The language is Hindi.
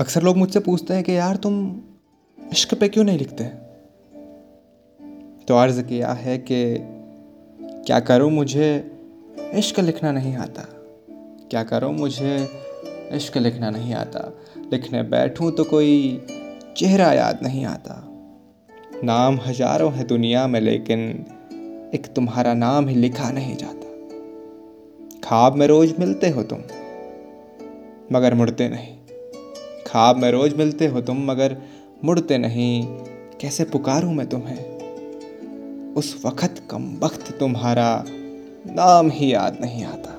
अक्सर लोग मुझसे पूछते हैं कि यार तुम इश्क पे क्यों नहीं लिखते? तो अर्ज़ किया है कि क्या करूँ, मुझे इश्क लिखना नहीं आता। क्या करूँ, मुझे इश्क लिखना नहीं आता। लिखने बैठूं तो कोई चेहरा याद नहीं आता। नाम हज़ारों है दुनिया में, लेकिन एक तुम्हारा नाम ही लिखा नहीं जाता। ख्वाब में रोज मिलते हो तुम, मगर मुड़ते नहीं। ख्वाब में रोज मिलते हो तुम, मगर मुड़ते नहीं। कैसे पुकारूं मैं तुम्हें? उस वक़्त कम वक्त तुम्हारा नाम ही याद नहीं आता।